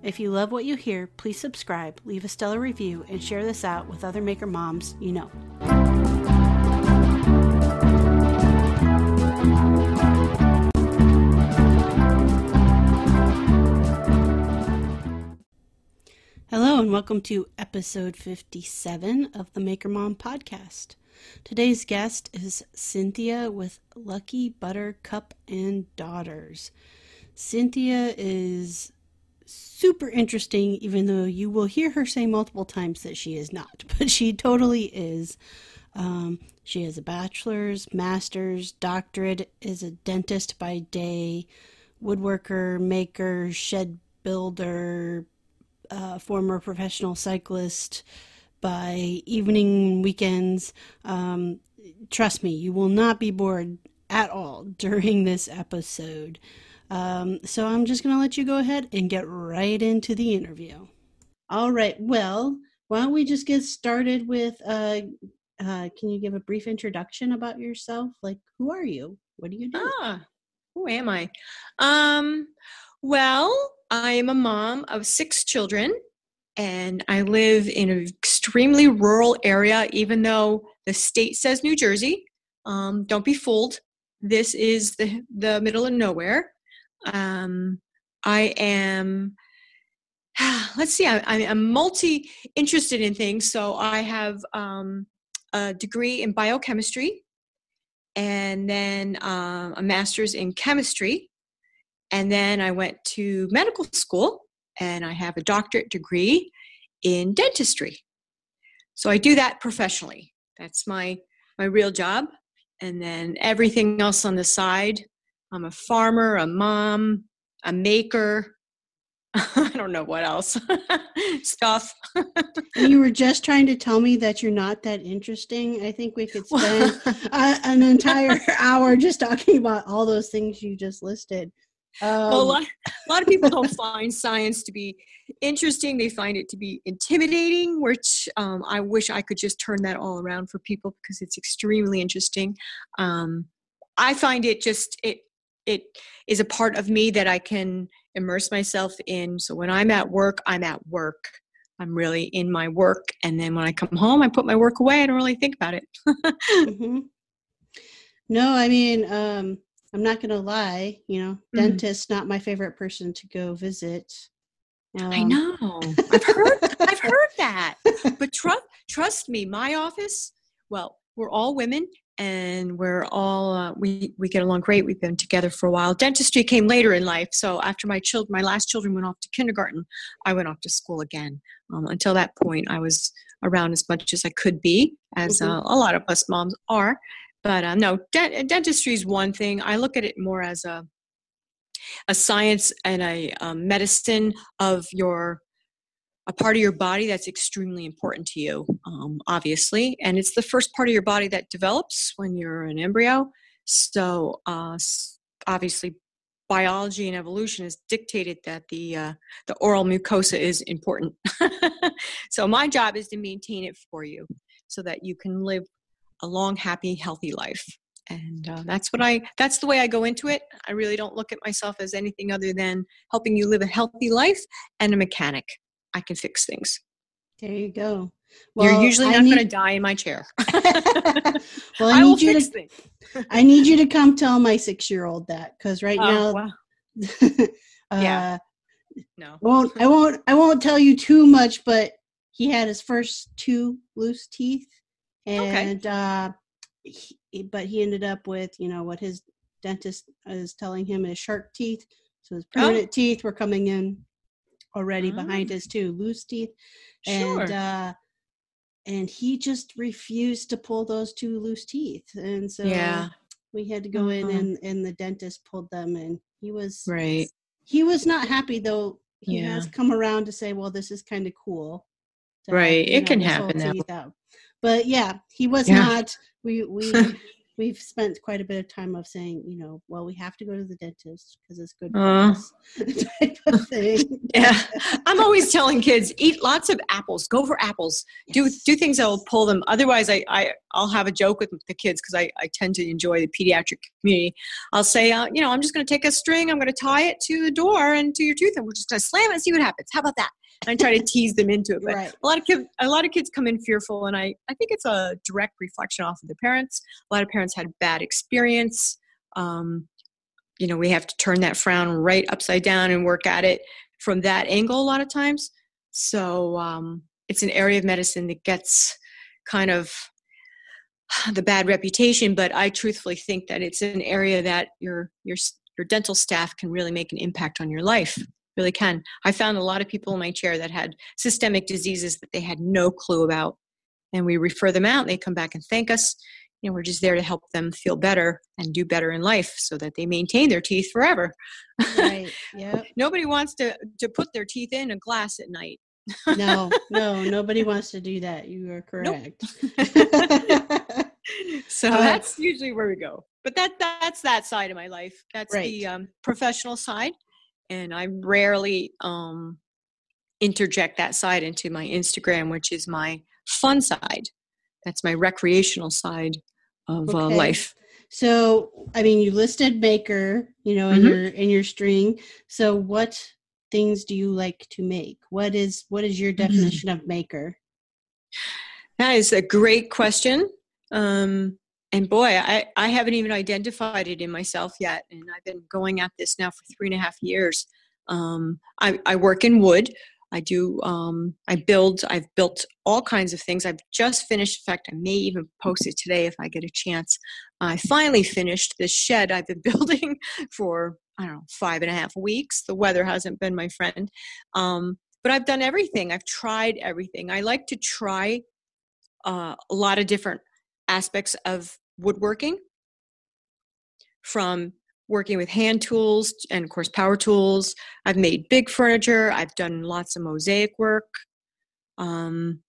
If you love what you hear, please subscribe, leave a stellar review, and share this out with other maker moms you know. Hello, and welcome to episode 57 of the Maker Mom podcast. Today's guest is Cynthia with Lucky Buttercup and Daughters. Cynthia is super interesting, even though you will hear her say multiple times that she is not, but she totally is. Um, she has a bachelor's, master's, doctorate, is a dentist by day, woodworker, maker, shed builder, uh, former professional cyclist by evening weekends. Um, trust me, you will not be bored at all during this episode. Um, so I'm just going to let you go ahead and get right into the interview. All right. Well, why don't we just get started with uh, uh, can you give a brief introduction about yourself? Like, who are you? What do you do? Ah, who am I? Um, well, I am a mom of six children, and I live in an extremely rural area, even though the state says New Jersey. Um, don't be fooled. This is the, the middle of nowhere. Um, I am, let's see, I, I'm multi interested in things. So I have um, a degree in biochemistry and then uh, a master's in chemistry. And then I went to medical school and I have a doctorate degree in dentistry. So I do that professionally. That's my my real job. And then everything else on the side I'm a farmer, a mom, a maker. I don't know what else stuff. you were just trying to tell me that you're not that interesting. I think we could spend uh, an entire hour just talking about all those things you just listed. Um, well, a lot, a lot of people don't find science to be interesting. They find it to be intimidating, which um, I wish I could just turn that all around for people because it's extremely interesting. Um, I find it just it it is a part of me that I can immerse myself in. So when I'm at work, I'm at work. I'm really in my work. And then when I come home, I put my work away. I don't really think about it. mm-hmm. No, I mean, um, I'm not going to lie. You know, mm-hmm. dentist, not my favorite person to go visit. Um, I know. I've heard. I've heard that. But trust trust me, my office. Well, we're all women, and we're all uh, we we get along great. We've been together for a while. Dentistry came later in life, so after my children, my last children went off to kindergarten, I went off to school again. Um, until that point, I was around as much as I could be, as mm-hmm. uh, a lot of us moms are. But uh, no, de- dentistry is one thing. I look at it more as a a science and a um, medicine of your a part of your body that's extremely important to you, um, obviously. And it's the first part of your body that develops when you're an embryo. So, uh, obviously, biology and evolution has dictated that the uh, the oral mucosa is important. so my job is to maintain it for you, so that you can live a long, happy, healthy life. And uh, that's what I. That's the way I go into it. I really don't look at myself as anything other than helping you live a healthy life and a mechanic. I can fix things. There you go. Well, You're usually not need... going to die in my chair. well, I, I need you to. I need you to come tell my six-year-old that because right oh, now, wow. uh, yeah, no, won't I won't I won't tell you too much, but he had his first two loose teeth, and okay. uh, he, but he ended up with you know what his dentist is telling him is shark teeth. So his permanent oh. teeth were coming in already oh. behind his two loose teeth and uh and he just refused to pull those two loose teeth and so yeah we had to go in mm-hmm. and and the dentist pulled them and he was right he was not happy though he yeah. has come around to say well this is kind of cool right, it know, can happen now. But yeah, he was yeah. not. We we we've spent quite a bit of time of saying, you know, well, we have to go to the dentist because it's good for uh, us, type of thing. yeah, I'm always telling kids eat lots of apples. Go for apples. Yes. Do do things that will pull them. Otherwise, I, I I'll have a joke with the kids because I I tend to enjoy the pediatric community. I'll say, uh, you know, I'm just going to take a string. I'm going to tie it to the door and to your tooth, and we're just going to slam it and see what happens. How about that? I try to tease them into it. But right. a lot of kids, a lot of kids come in fearful, and I, I think it's a direct reflection off of the parents. A lot of parents had bad experience. Um, you know, we have to turn that frown right upside down and work at it from that angle a lot of times. So um, it's an area of medicine that gets kind of the bad reputation, but I truthfully think that it's an area that your your your dental staff can really make an impact on your life really can. I found a lot of people in my chair that had systemic diseases that they had no clue about. And we refer them out, and they come back and thank us. You know, we're just there to help them feel better and do better in life so that they maintain their teeth forever. Right. Yeah. nobody wants to, to put their teeth in a glass at night. no, no, nobody wants to do that. You are correct. Nope. so uh, that's usually where we go. But that that's that side of my life. That's right. the um, professional side and I rarely um, interject that side into my Instagram, which is my fun side. That's my recreational side of uh, okay. uh, life. So, I mean, you listed maker, you know, in mm-hmm. your in your string. So, what things do you like to make? What is what is your mm-hmm. definition mm-hmm. of maker? That is a great question. Um, and boy, I, I haven't even identified it in myself yet. And I've been going at this now for three and a half years. Um, I, I work in wood. I do, um, I build, I've built all kinds of things. I've just finished, in fact, I may even post it today if I get a chance. I finally finished this shed I've been building for, I don't know, five and a half weeks. The weather hasn't been my friend. Um, but I've done everything. I've tried everything. I like to try uh, a lot of different aspects of woodworking from working with hand tools and of course power tools. I've made big furniture. I've done lots of mosaic work. Um,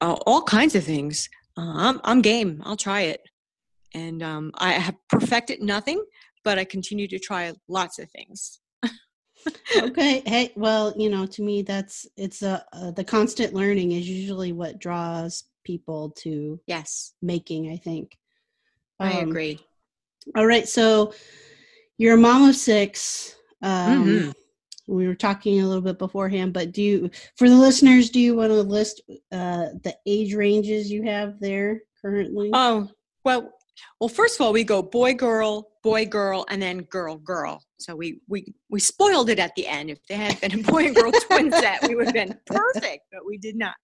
all kinds of things. Uh, I'm, I'm game. I'll try it. And um, i have perfected nothing but i continue to try lots of things. Okay. Hey well you know to me that's it's a, uh, the constant learning is usually what draws people to yes. making i think. Um, i agree. all right so you're a mom of six um, mm-hmm. we were talking a little bit beforehand but do you for the listeners do you want to list uh, the age ranges you have there currently? Oh well well first of all we go boy girl boy girl and then girl girl. So we we we spoiled it at the end. If there had been a boy and girl twin set we would have been perfect but we did not.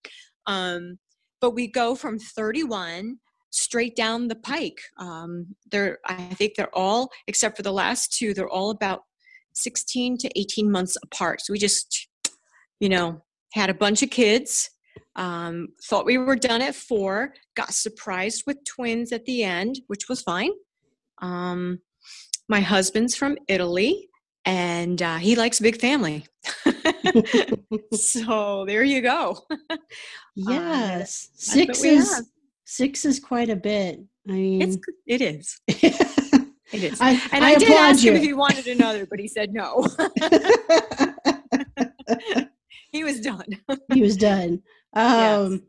Um but we go from 31 straight down the pike. Um, they're, I think they're all, except for the last two, they're all about 16 to 18 months apart. So we just, you know, had a bunch of kids, um, thought we were done at four, got surprised with twins at the end, which was fine. Um, my husband's from Italy and uh, he likes big family. so there you go. yes, uh, six is six is quite a bit. I mean, it's, it is. it is. I, and I, I did ask you. him if he wanted another, but he said no. he was done. he was done. Um, yes.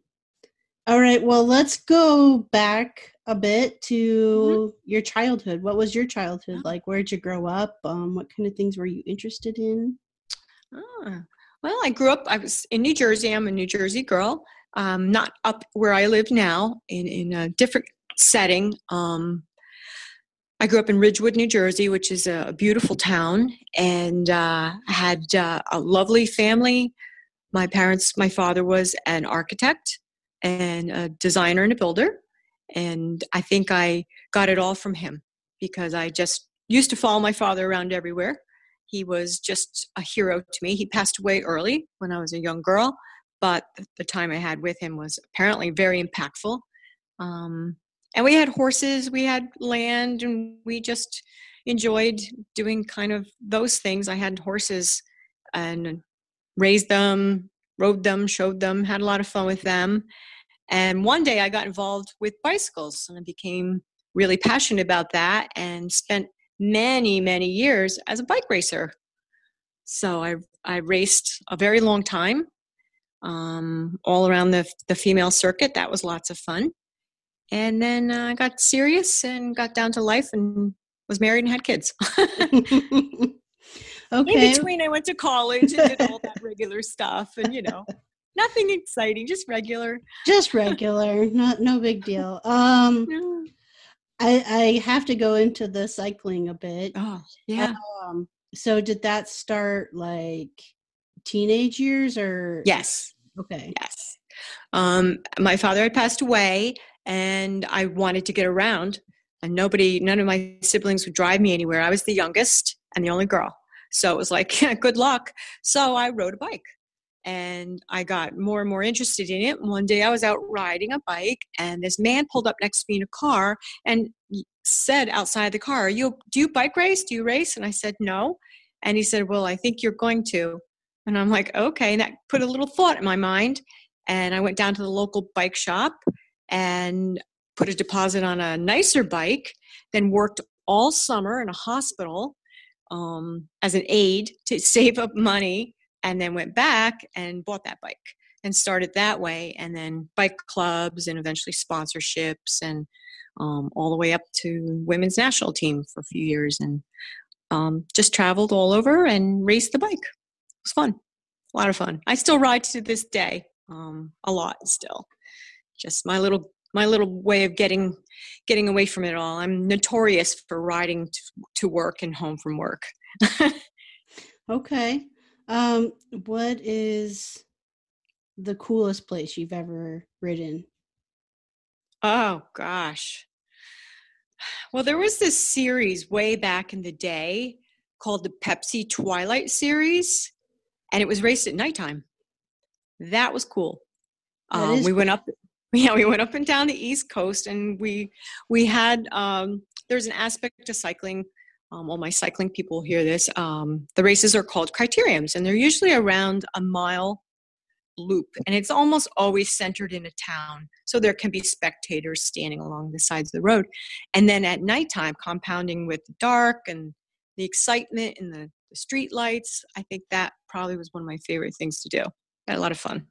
All right. Well, let's go back a bit to mm-hmm. your childhood. What was your childhood like? Where did you grow up? Um, what kind of things were you interested in? Ah, well, I grew up. I was in New Jersey. I'm a New Jersey girl. Um, not up where I live now, in in a different setting. Um, I grew up in Ridgewood, New Jersey, which is a beautiful town, and uh, had uh, a lovely family. My parents, my father was an architect and a designer and a builder, and I think I got it all from him because I just used to follow my father around everywhere he was just a hero to me. He passed away early when I was a young girl, but the time I had with him was apparently very impactful. Um, and we had horses, we had land, and we just enjoyed doing kind of those things. I had horses and raised them, rode them, showed them, had a lot of fun with them. And one day I got involved with bicycles and I became really passionate about that and spent many, many years as a bike racer. So I, I raced a very long time um, all around the, the female circuit. That was lots of fun. And then uh, I got serious and got down to life and was married and had kids. okay. In between, I went to college and did all that regular stuff, and you know, nothing exciting, just regular. Just regular, not no big deal. Um, I I have to go into the cycling a bit. Oh yeah. Um, so did that start like teenage years or? Yes. Okay. Yes. Um, my father had passed away, and I wanted to get around and nobody none of my siblings would drive me anywhere i was the youngest and the only girl so it was like yeah, good luck. So i rode a bike and i got more and more interested in it. One day i was out riding a bike and this man pulled up next to me in a car and said outside the car you do you bike race? Do you race? And i said no. And he said well i think you're going to. And i'm like okay. And that put a little thought in my mind and i went down to the local bike shop and put a deposit on a nicer bike, then worked all summer in a hospital um, as an aide to save up money, and then went back and bought that bike and started that way. And then bike clubs and eventually sponsorships and um, all the way up to women's national team for a few years and um, just traveled all over and raced the bike. It was fun, a lot of fun. I still ride to this day, um, a lot still. Just my little my little way of getting getting away from it all. I'm notorious for riding to, to work and home from work. okay. Um, what is the coolest place you've ever ridden? Oh gosh. Well, there was this series way back in the day called the Pepsi Twilight series, and it was raced at nighttime. That was cool. Um, we cool. went up yeah we went up and down the east coast and we we had um, there's an aspect to cycling um, all my cycling people hear this um, the races are called criteriums and they're usually around a mile loop and it's almost always centered in a town so there can be spectators standing along the sides of the road. And then at nighttime compounding with the dark and the excitement and the, the street lights i think that probably was one of my favorite things to do. Had a lot of fun.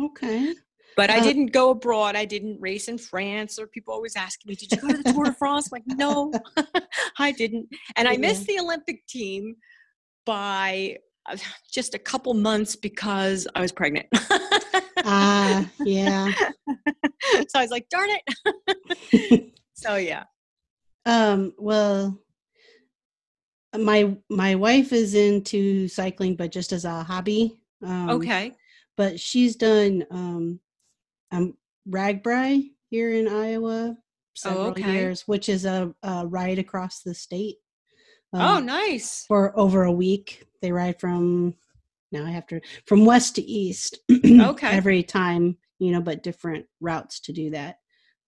Okay but I uh, didn't go abroad. I didn't race in France. Or people always ask me, "Did you go to the Tour de France?" I'm like, no, I didn't. And I missed the Olympic team by uh, just a couple months because I was pregnant. Ah, uh, yeah. so I was like, darn it. so yeah. Um. Well, my my wife is into cycling, but just as a hobby. Um, okay. But she's done um, um, RAGBRAI here in Iowa oh, several oh, okay. years, which is a, a, ride across the state. Um, oh, nice! For over a week, they ride from now I have to from west to east. okay. Every time, you know, but different routes to do that.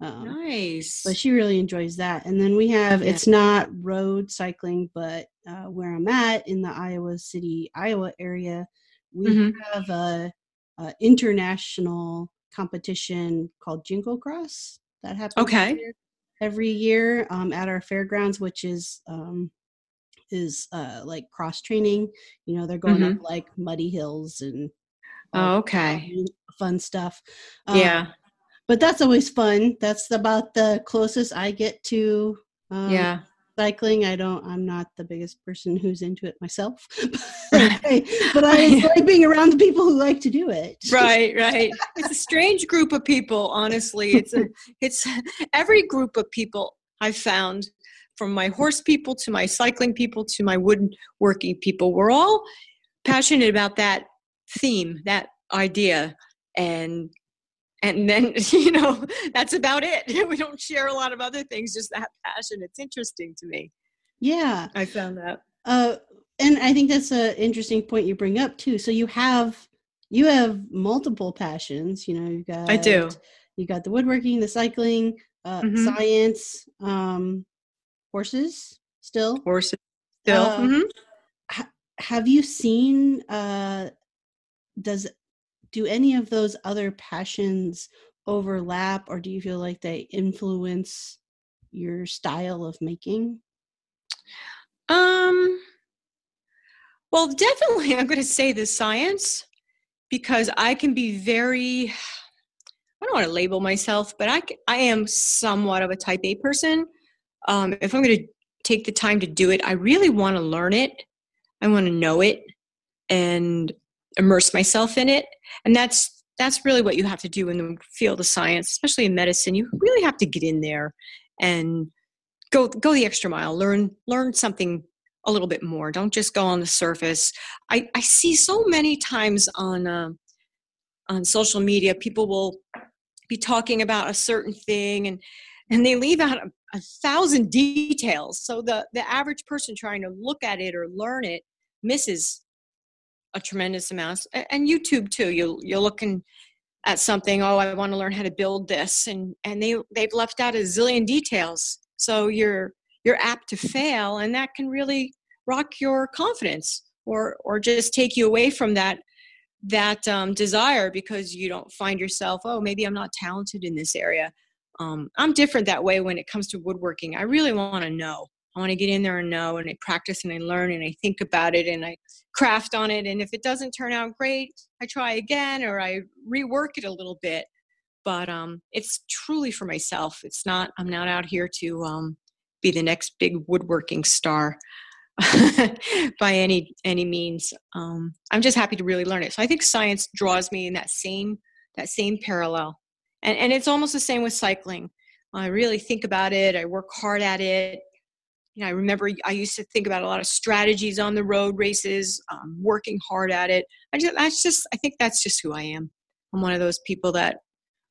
Um, nice. But she really enjoys that. And then we have yeah. it's not road cycling, but uh, where I'm at in the Iowa City, Iowa area, we mm-hmm. have a, a international competition called Jingle Cross that happens okay. every year um, at our fairgrounds, which is um, is uh, like cross training. You know, they're going mm-hmm. up like muddy hills and oh, okay, fun stuff. Um, yeah, but that's always fun. That's about the closest I get to. Um, yeah, cycling. I don't. I'm not the biggest person who's into it myself, but, I, but I like being around the people who like to do it. Right, right. It's a strange group of people. Honestly, it's a. It's every group of people I've found, from my horse people to my cycling people to my woodworking people. We're all passionate about that theme, that idea, and and then you know that's about it. We don't share a lot of other things just that passion. It's interesting to me. Yeah. I found that. Uh and i think that's an interesting point you bring up too. So you have you have multiple passions you know you got i do. you got the woodworking the cycling uh mm-hmm. science um horses still. Horses still. Uh, mm-hmm. ha- have you seen uh does do any of those other passions overlap or do you feel like they influence your style of making? Um well, definitely I'm going to say the science because I can be very I don't want to label myself, but I I am somewhat of a type A person. Um, if I'm going to take the time to do it, I really want to learn it. I want to know it and immerse myself in it. And that's that's really what you have to do in the field of science, especially in medicine. You really have to get in there and go go the extra mile. Learn learn something a little bit more. Don't just go on the surface. I, I see so many times on uh, on social media, people will be talking about a certain thing and and they leave out a, a thousand details. So the the average person trying to look at it or learn it misses a tremendous amount. And YouTube too. You you're looking at something. Oh, I want to learn how to build this, and and they they've left out a zillion details. So you're you're apt to fail, and that can really rock your confidence, or or just take you away from that that um, desire because you don't find yourself. Oh, maybe I'm not talented in this area. Um, I'm different that way when it comes to woodworking. I really want to know. I want to get in there and know, and I practice and I learn and I think about it and I craft on it. And if it doesn't turn out great, I try again or I rework it a little bit. But um, it's truly for myself. It's not. I'm not out here to um, be the next big woodworking star by any any means. Um, I'm just happy to really learn it. So I think science draws me in that same that same parallel, and and it's almost the same with cycling. I really think about it. I work hard at it you know, I remember I used to think about a lot of strategies on the road races, um, working hard at it. I just, that's just, I think that's just who I am. I'm one of those people that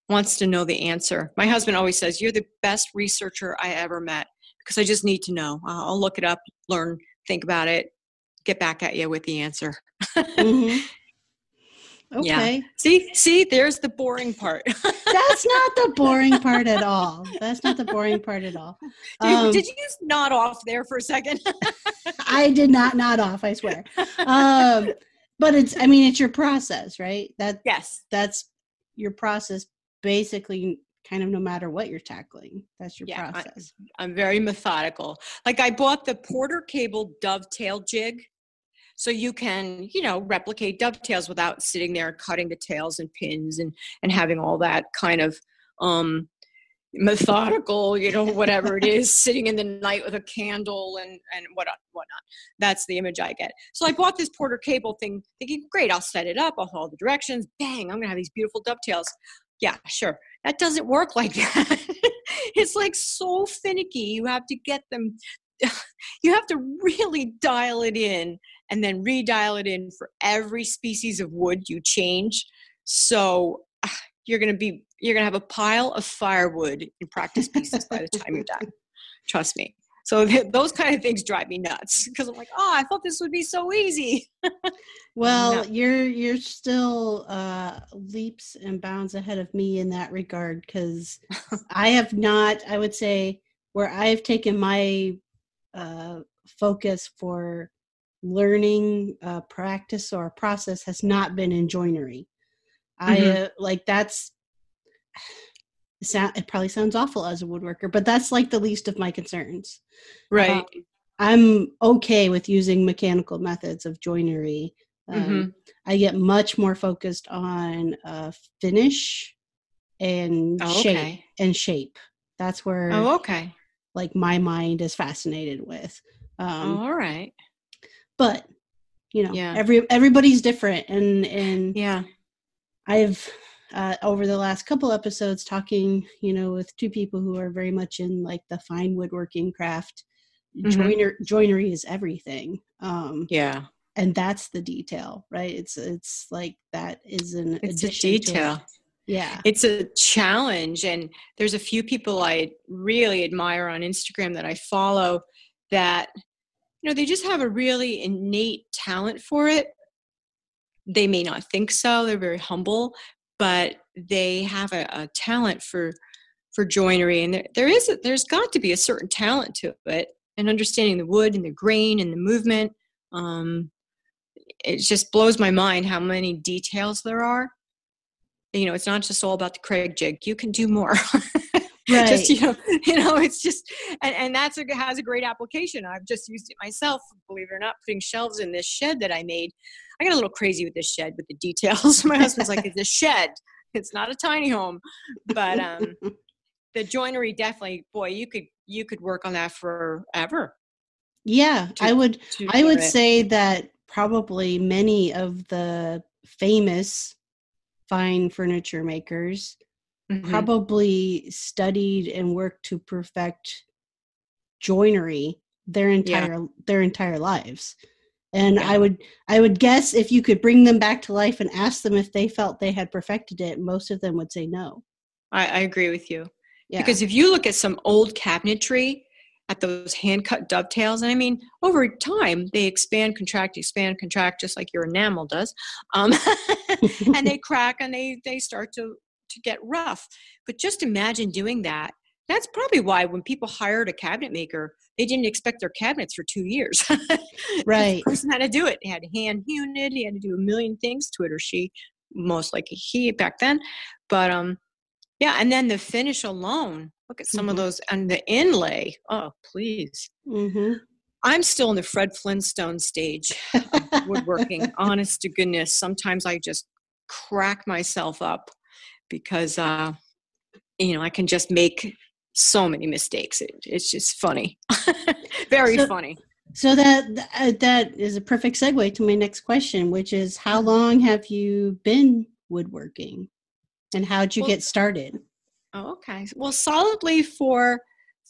wants to know the answer. My husband always says, "You're the best researcher I ever met," because I just need to know. I'll look it up, learn, think about it, get back at you with the answer. mm-hmm. Okay. Yeah. See, see, there's the boring part. That's not the boring part at all. That's not the boring part at all. Um, did, you just nod off there for a second? I did not nod off. I swear. Um, but it's, I mean, it's your process, right? That yes, that's your process. Basically, kind of no matter what you're tackling. That's your yeah, process. I, I'm very methodical. Like I bought the Porter Cable dovetail jig so you can you know replicate dovetails without sitting there cutting the tails and pins and and having all that kind of um methodical you know whatever it is sitting in the night with a candle and and whatnot whatnot. That's the image i get. So i bought this porter cable thing thinking great i'll set it up. I'll follow the directions. Bang i'm gonna have these beautiful dovetails. Yeah sure. That doesn't work like that. It's like so finicky. You have to get them you have to really dial it in and then redial it in for every species of wood you change. So ah, you're going to be you're going to have a pile of firewood in practice pieces by the time you're done. Trust me. So th- those kind of things drive me nuts because I'm like, oh, I thought this would be so easy. well, no. you're you're still uh, leaps and bounds ahead of me in that regard because I have not. I would say where I've taken my uh, focus for learning uh, practice or process has not been in joinery. Mm-hmm. I uh, like that's it probably sounds awful as a woodworker, but that's like the least of my concerns. Right. Um, I'm okay with using mechanical methods of joinery. Um, mm-hmm. I get much more focused on uh, finish and oh, shape okay. and shape. That's where oh okay like my mind is fascinated with. Um, oh, all right but you know yeah. every everybody's different. And and yeah. I've uh, over the last couple episodes talking you know with two people who are very much in like the fine woodworking craft. Mm-hmm. joiner joinery is everything. Um yeah. and that's the detail right? It's it's like that is an it's a detail. Yeah. It's a challenge and there's a few people i really admire on instagram that i follow that you know they just have a really innate talent for it they may not think so they're very humble but they have a, a talent for for joinery and there, there is a, there's got to be a certain talent to it and understanding the wood and the grain and the movement um, it just blows my mind how many details there are. You know, it's not just all about the Kreg Jig. You can do more. right. just you know you know it's just and, and that's a has a great application. I've just used it myself believe it or not putting shelves in this shed that i made. I got a little crazy with this shed with the details. My husband's like it's a shed. It's not a tiny home. But um the joinery definitely boy you could you could work on that forever. Yeah to, i would i would it. say that probably many of the famous fine furniture makers mm-hmm. probably studied and worked to perfect joinery their entire yeah. their entire lives and yeah. i would i would guess if you could bring them back to life and ask them if they felt they had perfected it most of them would say no i, I agree with you yeah. because if you look at some old cabinetry at those hand cut dovetails and i mean over time they expand contract expand contract just like your enamel does um, and they crack and they they start to to get rough. But just imagine doing that. That's probably why when people hired a cabinet maker, they didn't expect their cabinets for two years. right. the person had to do it. He had to hand hewn it. He had to do a million things to it, or she, most likely he back then. But um, yeah, and then the finish alone. Look at some mm-hmm. of those and the inlay. Oh, please. Mm-hmm. I'm still in the Fred Flintstone stage of woodworking. honest to goodness, sometimes I just crack myself up because uh, you know I can just make so many mistakes. It, it's just funny, very so, funny. So that uh, that is a perfect segue to my next question, which is how long have you been woodworking, and how'd you well, get started? Oh, okay. Well, solidly for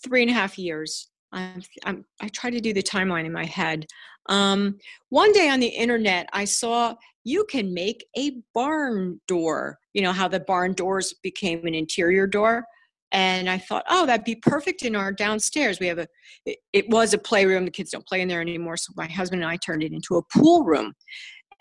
three and a half years. I'm, I'm, i try to do the timeline in my head. Um, one day on the internet, I saw you can make a barn door. You know how the barn doors became an interior door? And I thought, oh, that'd be perfect in our downstairs. We have a, it, it was a playroom. The kids don't play in there anymore. So my husband and I turned it into a pool room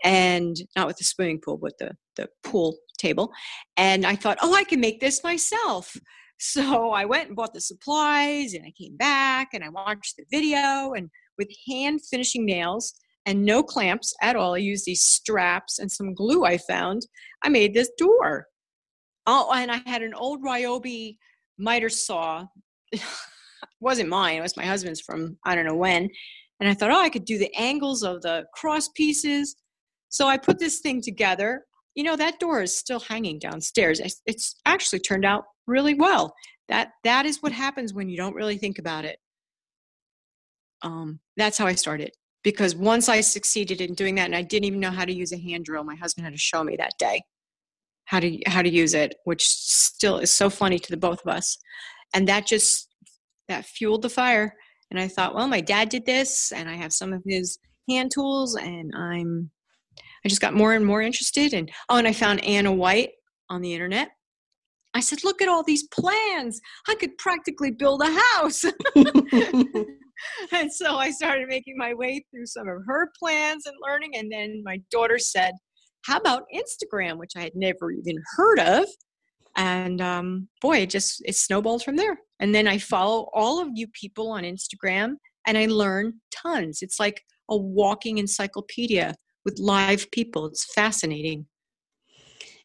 and not with the swimming pool, but the, the pool table. And I thought, oh, I can make this myself. So I went and bought the supplies and I came back and I watched the video and with hand finishing nails, and no clamps at all. I used these straps and some glue I found. I made this door. Oh, and I had an old Ryobi miter saw. it wasn't mine, it was my husband's from I don't know when. And I thought, oh, I could do the angles of the cross pieces. So I put this thing together. You know, that door is still hanging downstairs. It's actually turned out really well. That that is what happens when you don't really think about it. Um, that's how I started because once I succeeded in doing that, and I didn't even know how to use a hand drill, my husband had to show me that day how to how to use it, which still is so funny to the both of us. And that just that fueled the fire. And I thought, well, my dad did this, and I have some of his hand tools, and I'm I just got more and more interested. And oh, and I found Ana White on the internet. I said, look at all these plans. I could practically build a house. and so I started making my way through some of her plans and learning. And then my daughter said, How about Instagram, which I had never even heard of? And um, boy, it just it snowballed from there. And then I follow all of you people on Instagram and I learn tons. It's like a walking encyclopedia with live people. It's fascinating.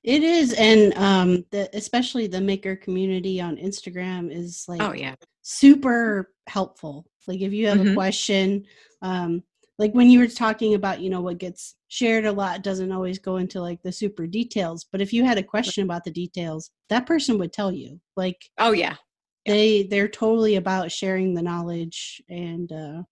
It is, and um, the, especially the maker community on Instagram is like oh yeah super helpful. Like if you have mm-hmm. a question, um, like when you were talking about, you know, what gets shared a lot doesn't always go into like the super details. But if you had a question about the details, that person would tell you. Like, oh yeah, yeah. they they're totally about sharing the knowledge and uh,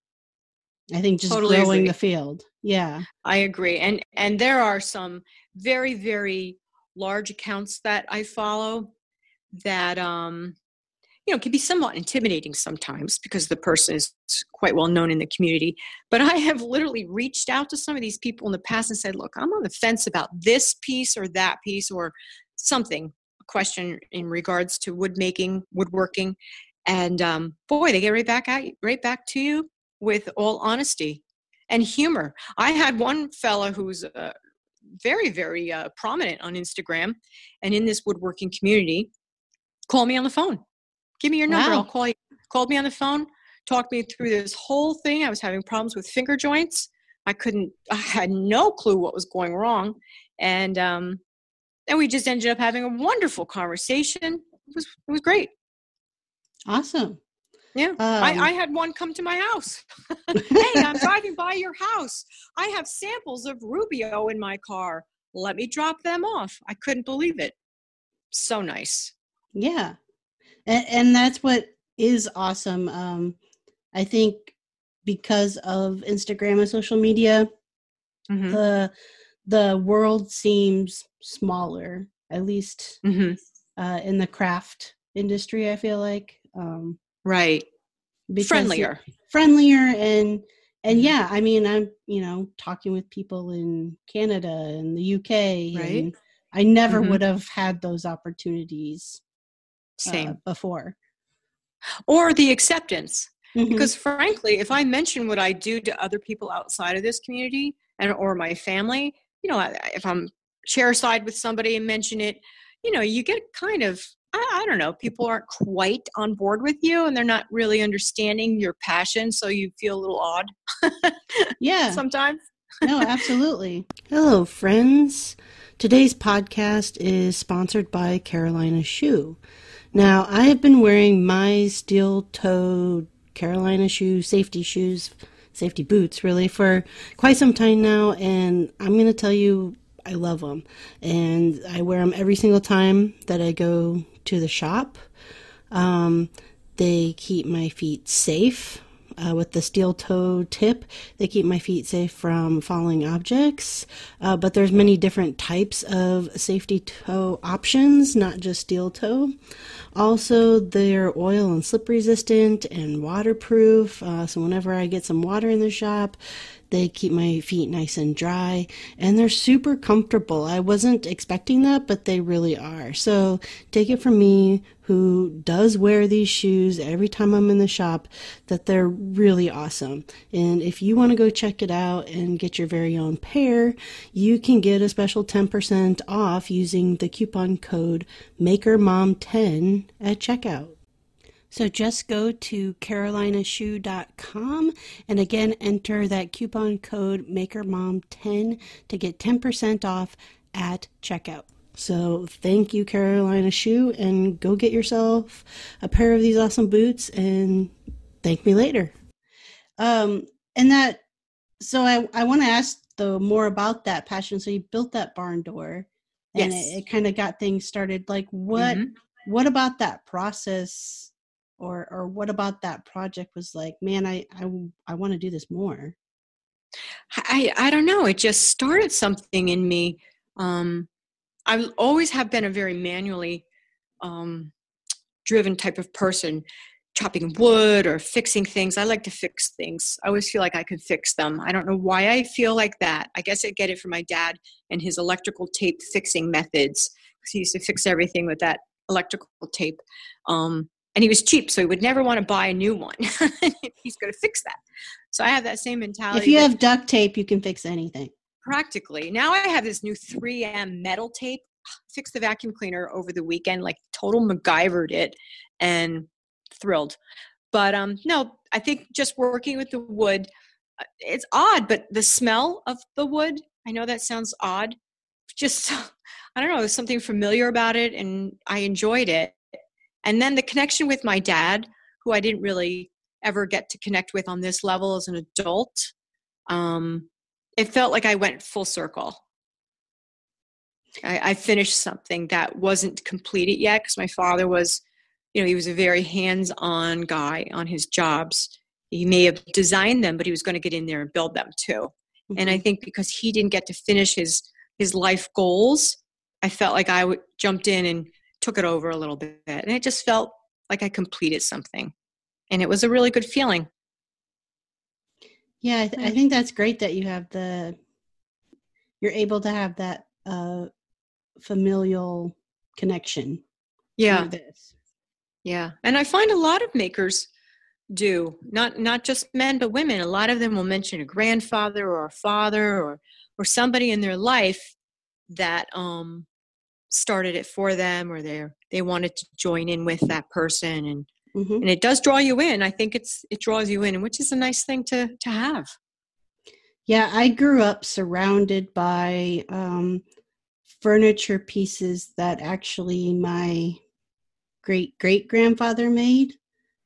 I think just totally growing agree. the field. Yeah, I agree. And and there are some very very large accounts that I follow that um you know, can be somewhat intimidating sometimes because the person is quite well known in the community. But I have literally reached out to some of these people in the past and said, look, I'm on the fence about this piece or that piece or something, a question in regards to wood making, woodworking. And um, boy, they get right back at you, right back to you with all honesty and humor. I had one fella who's uh, very, very uh, prominent on Instagram and in this woodworking community call me on the phone Give me your number. Wow. I'll call you. Called me on the phone, talked me through this whole thing. I was having problems with finger joints. I couldn't, I had no clue what was going wrong. And um, then we just ended up having a wonderful conversation. It was, it was great. Awesome. Yeah, um, I, I, had one come to my house. hey, I'm driving by your house. I have samples of Rubio in my car. Let me drop them off. I couldn't believe it. So nice. Yeah, and, and that's what is awesome. Um, I think because of Instagram and social media, mm-hmm. the the world seems smaller, at least mm-hmm. uh, in the craft industry. I feel like. Um, right friendlier friendlier and and mm-hmm. yeah i mean i'm you know talking with people in canada and the uk right i never mm-hmm. would have had those opportunities same uh, before or the acceptance mm-hmm. because frankly if i mention what i do to other people outside of this community and or my family you know if i'm share side with somebody and mention it you know you get kind of I, I don't know, people aren't quite on board with you and they're not really understanding your passion. So you feel a little odd. yeah. Sometimes. no, absolutely. Hello, friends. Today's podcast is sponsored by Carolina Shoe. Now, I have been wearing my steel toed Carolina shoe safety shoes, safety boots, really, for quite some time now, and I'm going to tell you I love them. And I wear them every single time that I go to the shop. Um, they keep my feet safe. Uh, with the steel toe tip, they keep my feet safe from falling objects. Uh, but there's many different types of safety toe options, not just steel toe. Also, they're oil and slip resistant and waterproof. Uh, so whenever I get some water in the shop, they keep my feet nice and dry and they're super comfortable. I wasn't expecting that, but they really are. So take it from me who does wear these shoes every time I'm in the shop that they're really awesome. And if you want to go check it out and get your very own pair, you can get a special 10% off using the coupon code MakerMom10 at checkout. So just go to carolinashoe.com and again enter that coupon code MakerMom10 to get 10% off at checkout. So thank you, Carolina Shoe, and go get yourself a pair of these awesome boots and thank me later. Um, and that, so I, I want to ask though more about that passion. So you built that barn door and yes. it, it kind of got things started. Like what, mm-hmm. what about that process or or what about that project was like man i i, I want to do this more i i don't know it just started something in me um i always have been a very manually um driven type of person. Chopping wood or fixing things. I like to fix things. I always feel like i could fix them. I don't know why i feel like that. I guess i get it from my dad and his electrical tape fixing methods because he used to fix everything with that electrical tape. Um, and he was cheap so he would never want to buy a new one. He's going to fix that. So i have that same mentality if you have duct tape you can fix anything practically now i have this new 3m metal tape. Fixed the vacuum cleaner over the weekend like total macgyvered it and thrilled. But um no i think just working with the wood uh, it's odd but the smell of the wood i know that sounds odd just i don't know there's something familiar about it and i enjoyed it. And then the connection with my dad, who I didn't really ever get to connect with on this level as an adult, um, it felt like I went full circle. I, I finished something that wasn't completed yet because my father was, you know, he was a very hands on guy on his jobs. He may have designed them, but he was going to get in there and build them too. Mm-hmm. And I mm-hmm. think because he didn't get to finish his his life goals, I felt like I w- jumped in and took it over a little bit and it just felt like I completed something. And it was a really good feeling. Yeah, I, th- I think that's great that you have the you're able to have that uh familial connection. Yeah. Yeah. And I find a lot of makers do not not just men but women a lot of them will mention a grandfather or a father or or somebody in their life that um started it for them or they they wanted to join in with that person and mm-hmm. and it does draw you in i think it's it draws you in which is a nice thing to to have Yeah, I grew up surrounded by um, furniture pieces that actually my great great grandfather made.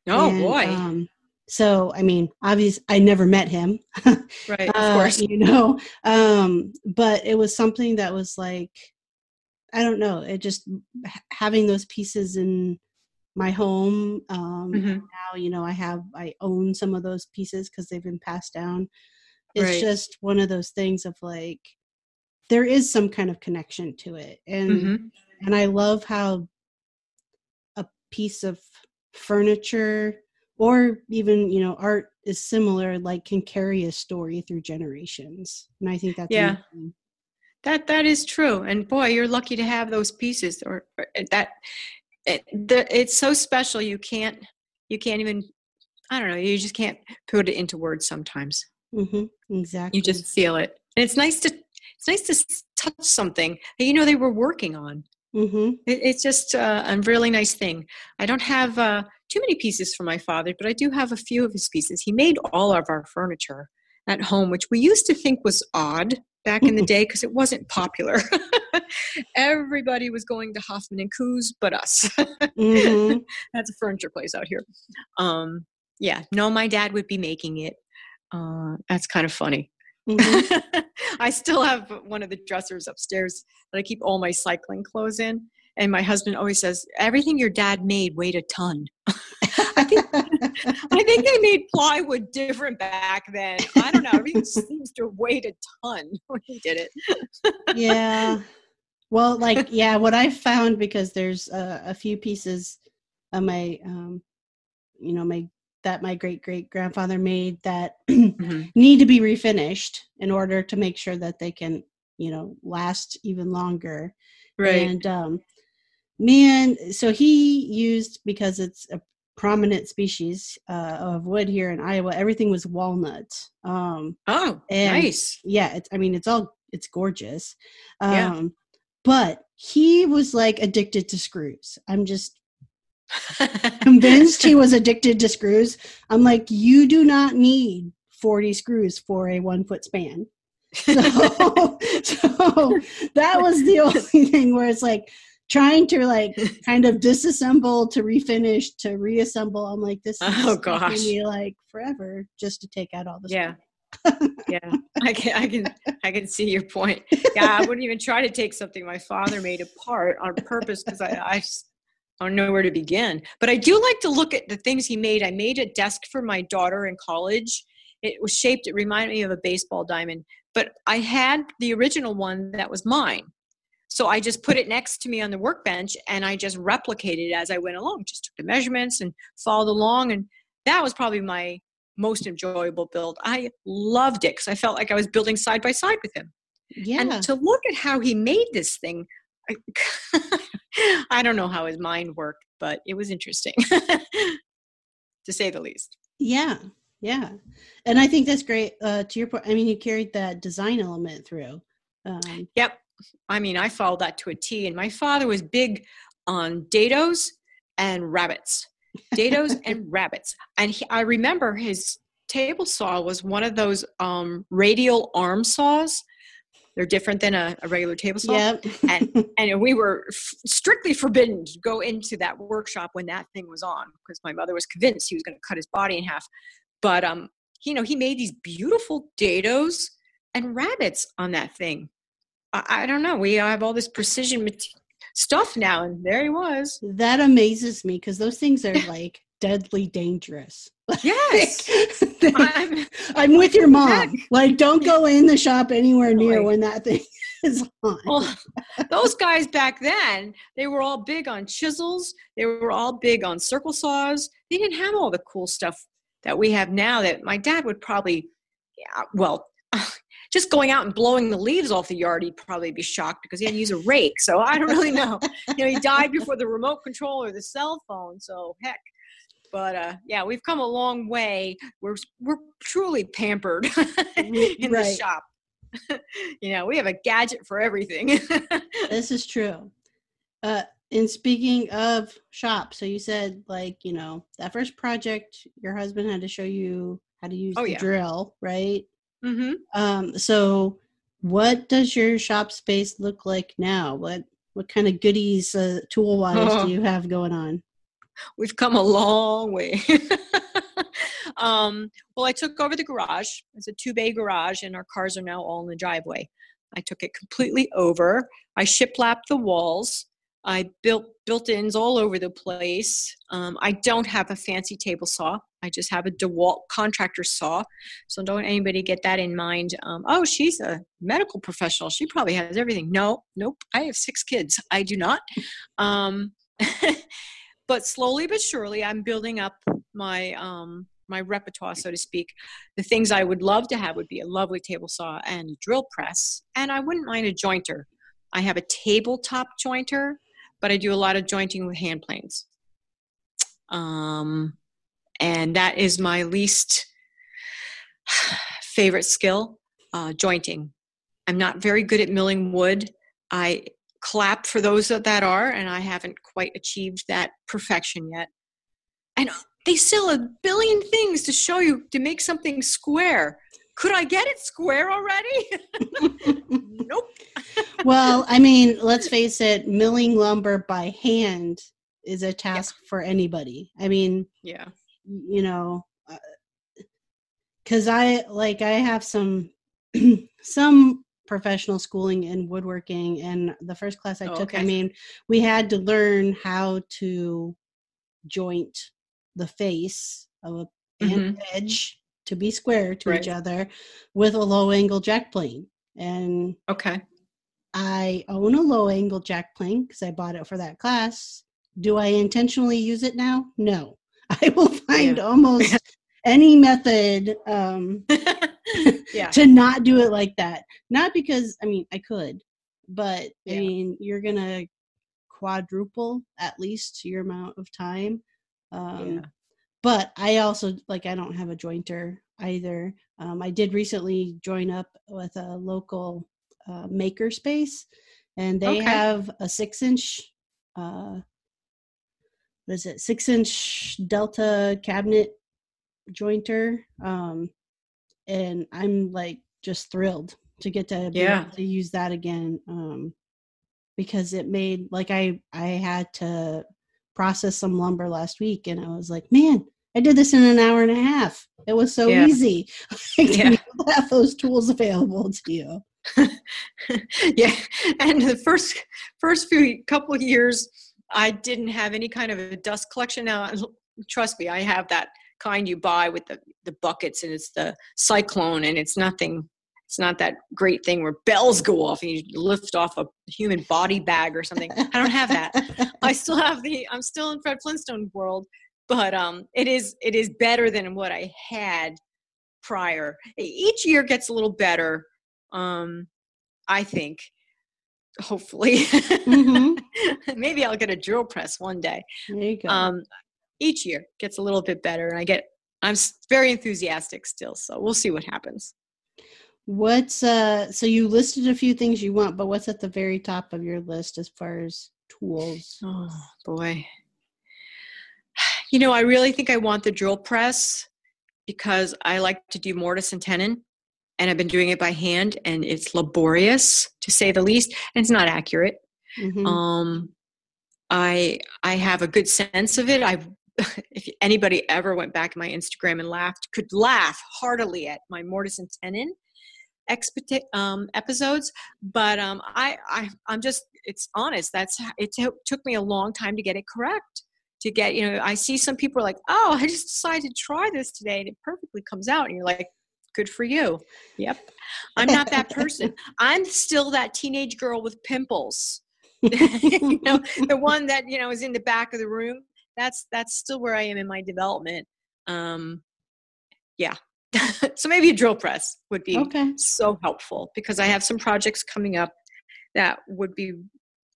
Oh and, boy. Um, so I mean, obviously, I never met him. right, of uh, course. You know, um, but it was something that was like, I don't know. It just having those pieces in my home. Um, mm-hmm. Now, you know, I have I own some of those pieces because they've been passed down. It's right. just one of those things of like there is some kind of connection to it and mm-hmm. and i love how a piece of furniture or even you know art is similar like can carry a story through generations and i think that's yeah amazing. that that is true and boy you're lucky to have those pieces or, or eh, that it, the, it's so special you can't you can't even i don't know you just can't put it into words sometimes mm-hmm. exactly you just feel it and it's nice to it's nice to touch something that you know they were working on. Mm-hmm. It, it's just uh, a really nice thing. I don't have uh, too many pieces from my father, but I do have a few of his pieces. He made all of our furniture at home, which we used to think was odd back in the day because it wasn't popular. Everybody was going to Huffman and Koos but us. mm-hmm. That's a furniture place out here. Um, yeah, no, my dad would be making it. Uh, that's kind of funny. Mm-hmm. I still have one of the dressers upstairs that I keep all my cycling clothes in. And my husband always says, everything your dad made weighed a ton. I, think, I think they made plywood different back then. I don't know. Everything seems to weighed a ton when he did it. yeah. Well, like, yeah, what I found because there's uh, a few pieces of my, um, you know, my that my great great grandfather made that mm-hmm. need to be refinished in order to make sure that they can you know last even longer right and um man so he used because it's a prominent species uh, of wood here in iowa everything was walnut um oh nice yeah it's i mean it's all it's gorgeous um yeah. but he was like addicted to screws i'm just convinced he was addicted to screws. I'm like, you do not need 40 screws for a one foot span. So, so that was the only thing where it's like trying to like kind of disassemble to refinish to reassemble. I'm like, this is oh gosh, me like forever just to take out all the yeah. yeah, I can, I can, I can see your point. Yeah, I wouldn't even try to take something my father made apart on purpose because I, I I don't know where to begin. But I do like to look at the things he made. I made a desk for my daughter in college. It was shaped, it reminded me of a baseball diamond. But I had the original one that was mine. So I just put it next to me on the workbench and I just replicated it as I went along. Just took the measurements and followed along. And that was probably my most enjoyable build. I loved it because I felt like I was building side by side with him. Yeah. And to look at how he made this thing, I don't know how his mind worked, but it was interesting to say the least. Yeah, yeah, and I think that's great. Uh, to your point, I mean, you carried that design element through. Um, yep, I mean, I followed that to a T. And my father was big on dados and rabbets, dados and rabbets. And he, I remember his table saw was one of those um, radial arm saws they're different than a, a regular table saw. Yep. and, and we were f- strictly forbidden to go into that workshop when that thing was on because my mother was convinced he was going to cut his body in half. But, um, you know, he made these beautiful dados and rabbets on that thing. I, I don't know. We have all this precision stuff now, and there he was. That amazes me because those things are like deadly dangerous. Yes. I'm, I'm, with your mom. Like, don't go in the shop anywhere near when that thing is on. Well, those guys back then, they were all big on chisels. They were all big on circle saws. They didn't have all the cool stuff that we have now that my dad would probably, yeah, well, just going out and blowing the leaves off the yard, he'd probably be shocked because he had to use a rake. So I don't really know. you know, he died before the remote control or the cell phone. So heck, but uh, yeah, we've come a long way. We're we're truly pampered in right. the shop. you know, we have a gadget for everything. this is true. Uh, and speaking of shop, so you said like you know that first project, your husband had to show you how to use oh, the yeah. drill, right? Mm-hmm. Um, so, what does your shop space look like now? What what kind of goodies, uh, tool wise, oh. do you have going on? We've come a long way. um, well, I took over the garage. It's a two bay garage, and our cars are now all in the driveway. I took it completely over. I shiplapped the walls. I built built-ins all over the place. Um, I don't have a fancy table saw. I just have a DeWalt contractor saw. So don't anybody get that in mind. Um, oh, she's a medical professional. She probably has everything. No, nope. I have six kids. I do not. Um, but slowly but surely, I'm building up my um, my repertoire, so to speak. The things I would love to have would be a lovely table saw and drill press, and I wouldn't mind a jointer. I have a tabletop jointer, but I do a lot of jointing with hand planes. Um, and that is my least favorite skill uh, jointing. I'm not very good at milling wood. I clap for those that are, and I haven't quite achieved that perfection yet. And they sell a billion things to show you to make something square. Could I get it square already? nope. well, I mean, let's face it, milling lumber by hand is a task yeah. for anybody. I mean, yeah. You know, cuz I like I have some some professional schooling in woodworking and the first class I oh, took, okay. I mean, we had to learn how to joint the face of a mm-hmm. edge to be square to right. each other with a low angle jack plane. And okay. I own a low angle jack plane because I bought it for that class. Do I intentionally use it now? No. I will find yeah. almost any method um, yeah. to not do it like that. Not because, I mean, I could, but yeah. I mean, you're going to quadruple at least your amount of time um, yeah. But I also like I don't have a jointer either. Um, I did recently join up with a local uh, maker space, and they okay. have a six inch. Uh, what is it? Six inch Delta cabinet jointer, um, and I'm like just thrilled to get to be yeah. able to use that again um, because it made like I I had to process some lumber last week and I was like, man, I did this in an hour and a half. It was so yeah. easy. yeah. have those tools available to you. yeah. And the first first few couple of years I didn't have any kind of a dust collection. Now trust me, I have that kind you buy with the, the buckets and it's the cyclone and it's nothing it's not that great thing where bells go off and you lift off a human body bag or something. I don't have that. I still have the. I'm still in Fred Flintstone world, but um, it is it is better than what I had prior. Each year gets a little better. Um, I think. Hopefully, mm-hmm. maybe I'll get a drill press one day. There you go. Um, each year gets a little bit better, and I get. I'm very enthusiastic still, so we'll see what happens. What's uh so you listed a few things you want, but what's at the very top of your list as far as tools? Oh boy. You know, I really think I want the drill press because I like to do mortise and tenon and I've been doing it by hand and it's laborious to say the least and it's not accurate. Mm-hmm. Um I I have a good sense of it. I if anybody ever went back to my Instagram and laughed, could laugh heartily at my mortise and tenon expect, um, episodes, but um, I, I I'm just it's honest. That's it t- took me a long time to get it correct. To get you know, I see some people are like, oh, I just decided to try this today, and it perfectly comes out, and you're like, good for you. Yep, I'm not that person. I'm still that teenage girl with pimples. you know, the one that you know is in the back of the room. That's that's still where I am in my development. Um, yeah, so maybe a drill press would be okay. so helpful because I have some projects coming up that would be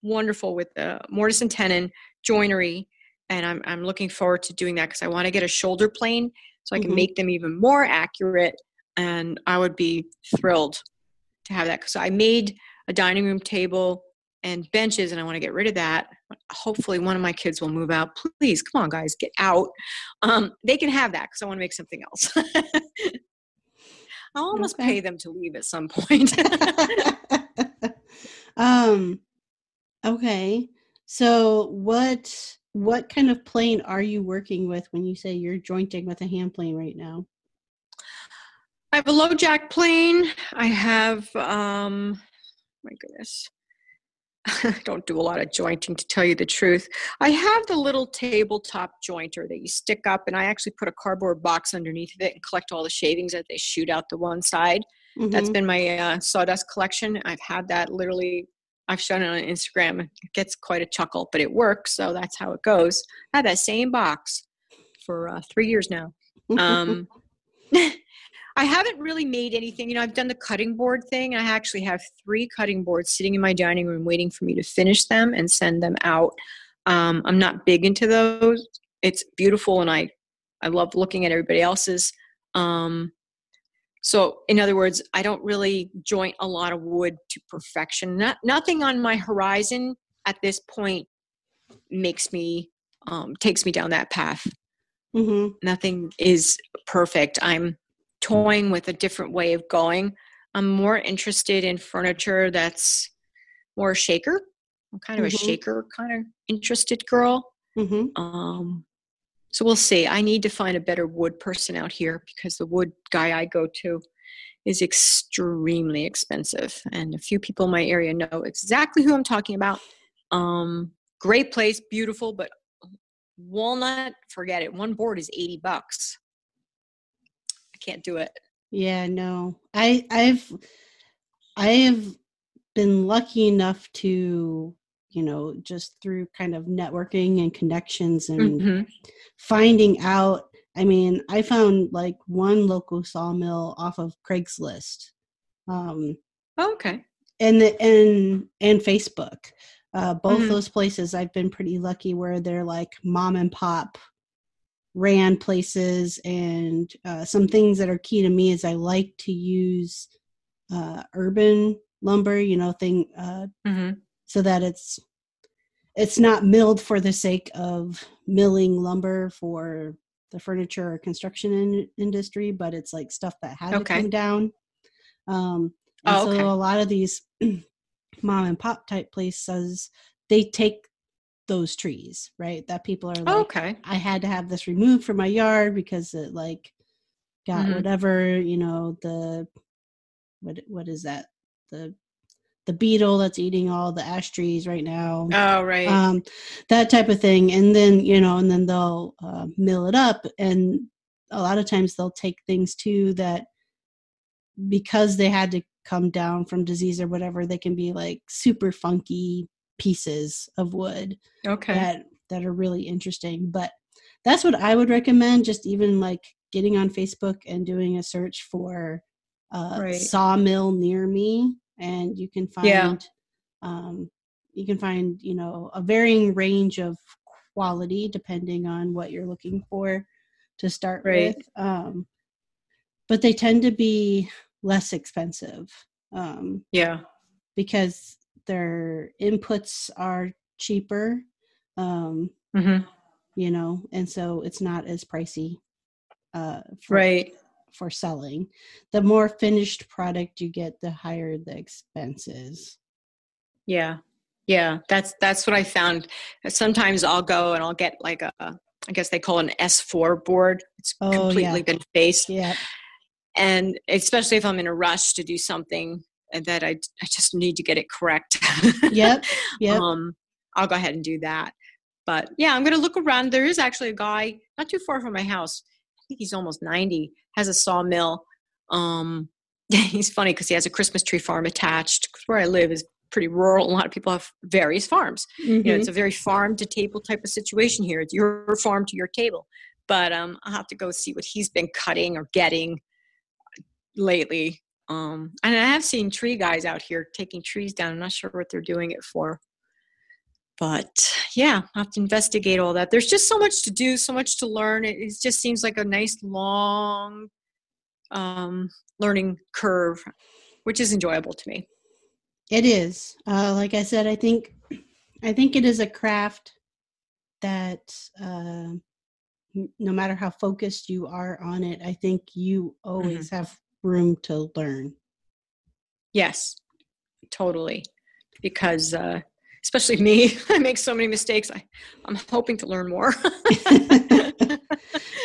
wonderful with the mortise and tenon joinery and I'm, I'm looking forward to doing that because I want to get a shoulder plane so I can mm-hmm. make them even more accurate and I would be thrilled to have that because I made a dining room table and benches and I want to get rid of that. Hopefully one of my kids will move out. Please, come on guys, get out. Um, they can have that because I want to make something else. I'll almost okay. pay them to leave at some point. um, okay. So what what kind of plane are you working with when you say you're jointing with a hand plane right now? I have a low jack plane. I have um my goodness. I don't do a lot of jointing to tell you the truth. I have the little tabletop jointer that you stick up, and I actually put a cardboard box underneath of it and collect all the shavings that they shoot out the one side. Mm-hmm. That's been my uh, sawdust collection. I've had that literally. I've shown it on Instagram. It gets quite a chuckle, but it works, so that's how it goes. I have that same box for uh, three years now. Um, I haven't really made anything. You know, I've done the cutting board thing. I actually have three cutting boards sitting in my dining room waiting for me to finish them and send them out. Um, I'm not big into those. It's beautiful, and I I love looking at everybody else's. Um, so, in other words, I don't really joint a lot of wood to perfection. Not, nothing on my horizon at this point makes me um, takes me down that path. Mm-hmm. Nothing is perfect. I'm toying with a different way of going. I'm more interested in furniture that's more shaker. I'm kind of mm-hmm. a shaker kind of interested girl. Mm-hmm. Um, so we'll see. I need to find a better wood person out here because the wood guy I go to is extremely expensive. And a few people in my area know exactly who I'm talking about. Um, great place, beautiful, but walnut, forget it. One board is 80 bucks can't do it. Yeah, no. I I've I have been lucky enough to, you know, just through kind of networking and connections and mm-hmm. finding out. I mean, I found like one local sawmill off of Craigslist. Um oh, okay. And the and and Facebook. Uh, both mm-hmm. those places I've been pretty lucky where they're like mom and pop ran places and uh, some things that are key to me is i like to use uh, urban lumber you know thing uh, mm-hmm. so that it's it's not milled for the sake of milling lumber for the furniture or construction in- industry but it's like stuff that had okay. to come down um, oh, okay. so a lot of these mom and pop type places they take those trees, right? That people are like, oh, okay, I had to have this removed from my yard because it like got mm-hmm. whatever, you know, the what what is that? The the beetle that's eating all the ash trees right now. Oh, right. Um, that type of thing, and then you know, and then they'll uh, mill it up, and a lot of times they'll take things too that because they had to come down from disease or whatever, they can be like super funky pieces of wood okay that that are really interesting but that's what i would recommend just even like getting on facebook and doing a search for a right. sawmill near me and you can find yeah. um, you can find you know a varying range of quality depending on what you're looking for to start right. with um, but they tend to be less expensive um, yeah because their inputs are cheaper um mm-hmm. you know and so it's not as pricey uh for, right. for selling. The more finished product you get the higher the expenses. Yeah. Yeah that's that's what i found. Sometimes i'll go and i'll get like a i guess they call an s4 board. It's oh, completely yeah. been faced. Yeah. And especially if i'm in a rush to do something and that I, I just need to get it correct. yep. Yep. Um, I'll go ahead and do that. But yeah, I'm going to look around. There is actually a guy not too far from my house. I think he's almost 90, has a sawmill. Um, he's funny because he has a Christmas tree farm attached. Where I live is pretty rural. A lot of people have various farms. Mm-hmm. You know, it's mm-hmm. a very farm to table type of situation here. It's your farm to your table. But um, I'll have to go see what he's been cutting or getting lately um, and I have seen tree guys out here taking trees down. I'm not sure what they're doing it for. But yeah, I have to investigate all that. There's just so much to do, so much to learn. It, it just seems like a nice long um, learning curve, which is enjoyable to me. It is. Uh, like I said, I think I think it is a craft that uh, no matter how focused you are on it, I think you always mm-hmm. have room to learn. Yes, totally. Because uh, especially me, I make so many mistakes. I, I'm hoping to learn more.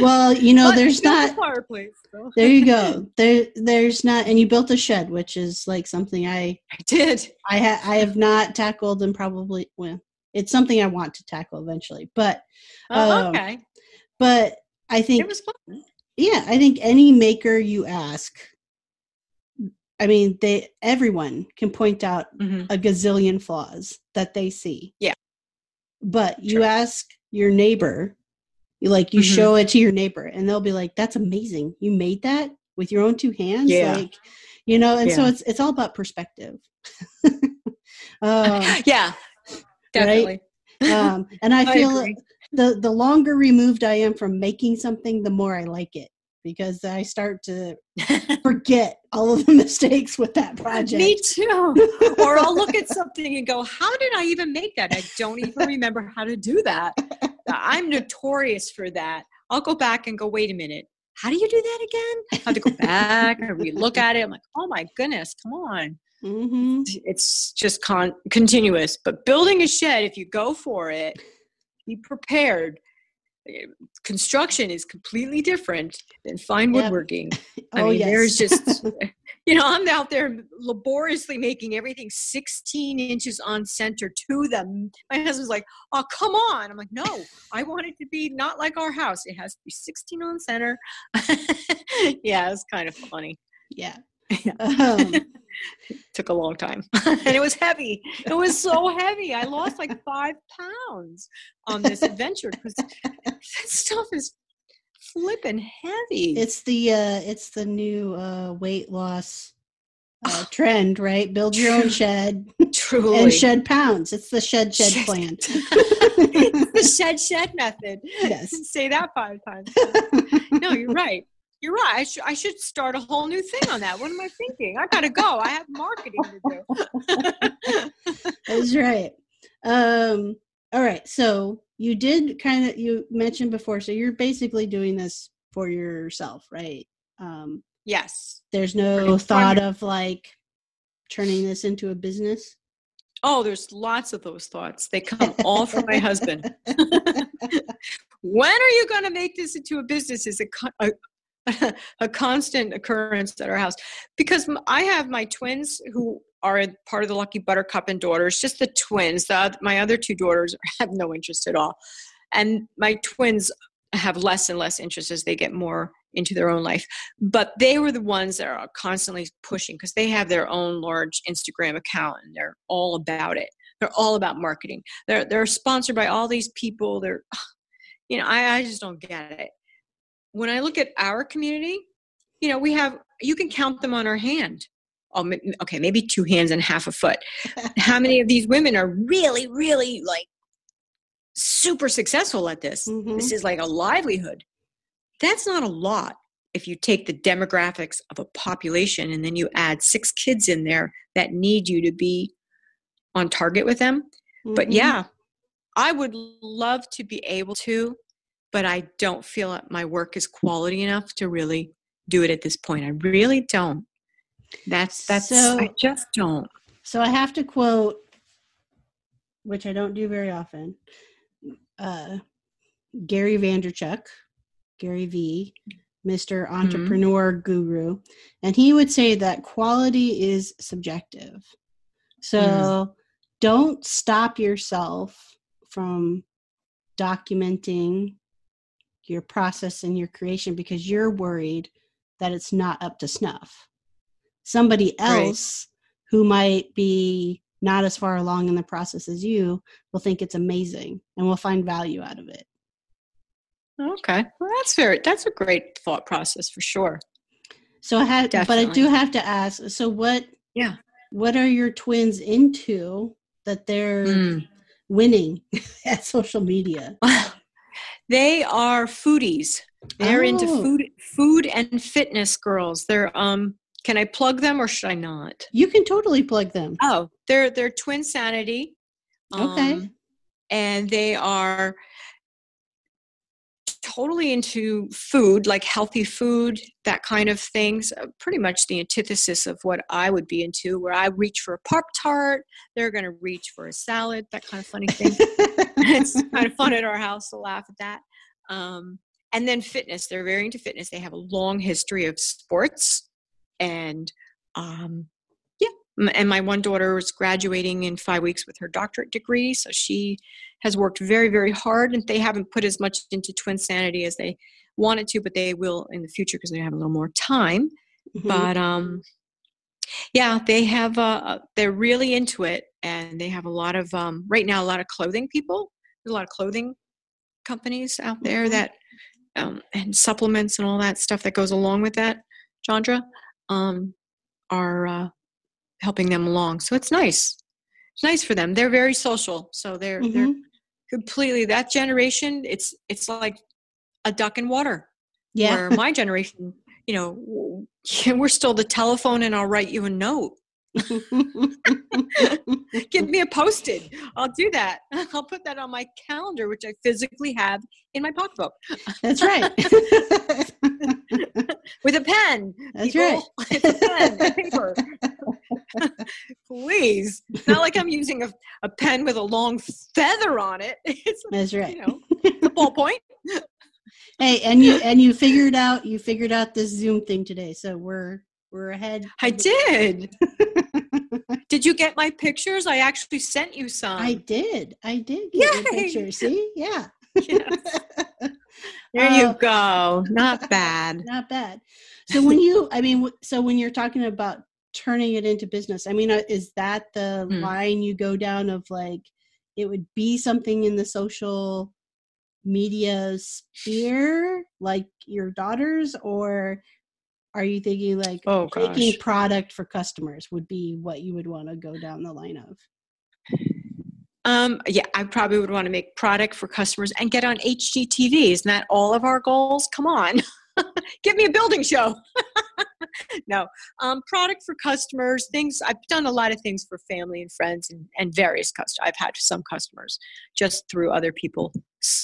well, you know, But there's not. fireplace. So. There you go. There, there's not, and you built a shed, which is like something I, I did. I, ha- I have not tackled, and probably, well, it's something I want to tackle eventually. But, Oh, Um, okay. but I think It was fun. Yeah i think any maker you ask i mean they everyone can point out Mhm. a gazillion flaws that they see Yeah. but you ask your neighbor you like you Mhm. show it to your neighbor and they'll be like that's amazing you made that with your own two hands Yeah. like you know and so it's it's all about perspective um, yeah, definitely. um, and i I feel agree. The the longer removed I am from making something, the more I like it because I start to forget all of the mistakes with that project. Me too. or I'll look at something and go, "How did I even make that? I don't even remember how to do that." I'm notorious for that. I'll go back and go, "Wait a minute, how do you do that again?" I have to go back and we look at it. I'm like, "Oh my goodness, come on!" hmm It's just con- continuous. But building a shed, if you go for it, be prepared. Construction is completely different than fine woodworking. Yep. woodworking. I Oh mean, yes, there's just, you know, I'm out there laboriously making everything 16 inches on center to them. My husband's like, oh, come on. I'm like, no, I want it to be not like our house. It has to be 16 on center. yeah, it's kind of funny. yeah. Yeah. Um, Took a long time. and it was heavy. It was so heavy. I lost like five pounds on this adventure because that stuff is flipping heavy. it's the uh, it's the new uh, weight loss uh, trend, right? Build your own shed truly. and shed pounds. It's the shed shed Shed. plan. the shed shed method. Yes. Say that five times. No, you're right. You're right. I should I should start a whole new thing on that. What am I thinking? I gotta go. I have marketing to do. That's right. Um, all right. So you did kind of you mentioned before. So you're basically doing this for yourself, right? Um, yes. there's no thought of like turning this into a business. Oh, there's lots of those thoughts. They come all from my husband. when are you going to make this into a business? Is a, co- a a constant occurrence at our house because I have my twins who are part of the Lucky Buttercup and daughters. Just the twins. The, my other two daughters have no interest at all, and my twins have less and less interest as they get more into their own life. But they were the ones that are constantly pushing because they have their own large Instagram account and they're all about it. They're all about marketing. They're they're sponsored by all these people. They're, you know, I, I just don't get it. When I look at our community, you know, we have you can count them on our hand. Oh, okay, maybe two hands and half a foot. How many of these women are really, really like super successful at this? Mhm. This is like a livelihood. That's not a lot if you take the demographics of a population and then you add six kids in there that need you to be on target with them. But Mhm. yeah, I would love to be able to, but I don't feel that my work is quality enough to really do it at this point. I really don't. That's that's So- I just don't. So I have to quote, which I don't do very often, uh, Gary Vaynerchuk, Gary V, Mr. Entrepreneur Guru, and he would say that quality is subjective. So don't stop yourself from documenting your process and your creation because you're worried that it's not up to snuff. Somebody Right. else who might be not as far along in the process as you will think it's amazing and will find value out of it. Okay. Well that's very that's a great thought process for sure. So I had but I do have to ask so what Yeah. what are your twins into that they're Mm. winning at social media? they are foodies. They're into Oh. food food and fitness girls. They're um can I plug them or should I not? You can totally plug them. Oh, they're they're Twin Sanity. Okay. um, and they are totally into food, like healthy food, that kind of things. Uh, pretty much the antithesis of what I would be into, where I reach for a Pop Tart, they're going to reach for a salad, that kind of funny thing. it's kind of fun at our house to laugh at that. Um, and then fitness, they're very into fitness. They have a long history of sports. And um, and my one daughter is graduating in five weeks with her doctorate degree. So she has worked very, very hard, and they haven't put as much into twin sanity as they wanted to, but they will in the future because they have a little more time. Mm-hmm. But um, yeah, they have. Uh, uh, they're really into it, and they have a lot of um, right now. A lot of clothing people. There's a lot of clothing companies out there mm-hmm. that um, and supplements and all that stuff that goes along with that. Chandra um, are uh, helping them along, so it's nice. It's nice for them. They're very social, so they're mm-hmm. they're completely that generation it's it's like a duck in water. Yeah. Where my generation you know we're still the telephone and i'll write you a note. Give me a post-it. I'll do that. I'll put that on my calendar which i physically have in my pocketbook. That's right. With a pen. That's people. right. a pen paper Please. It's not like I'm using a, a pen with a long feather on it. It's That's right. You know, the ballpoint. hey, and you and you figured out you figured out this Zoom thing today, so we're we're ahead. I did. did you get my pictures? I actually sent you some. I did. I did get Yay! your pictures. See? Yeah. Yes. There you uh, go. Not bad. Not bad. So when you, I mean, so when you're talking about turning it into business i mean uh, is that the mm. line you go down of like it would be something in the social media sphere like your daughters or are you thinking like oh, making product for customers would be what you would want to go down the line of um, yeah, I probably would want to make product for customers and get on HGTV. Isn't that all of our goals? Come on, give me a building show. no um, product for customers things i've done a lot of things for family and friends and, and various customers i've had some customers just through other people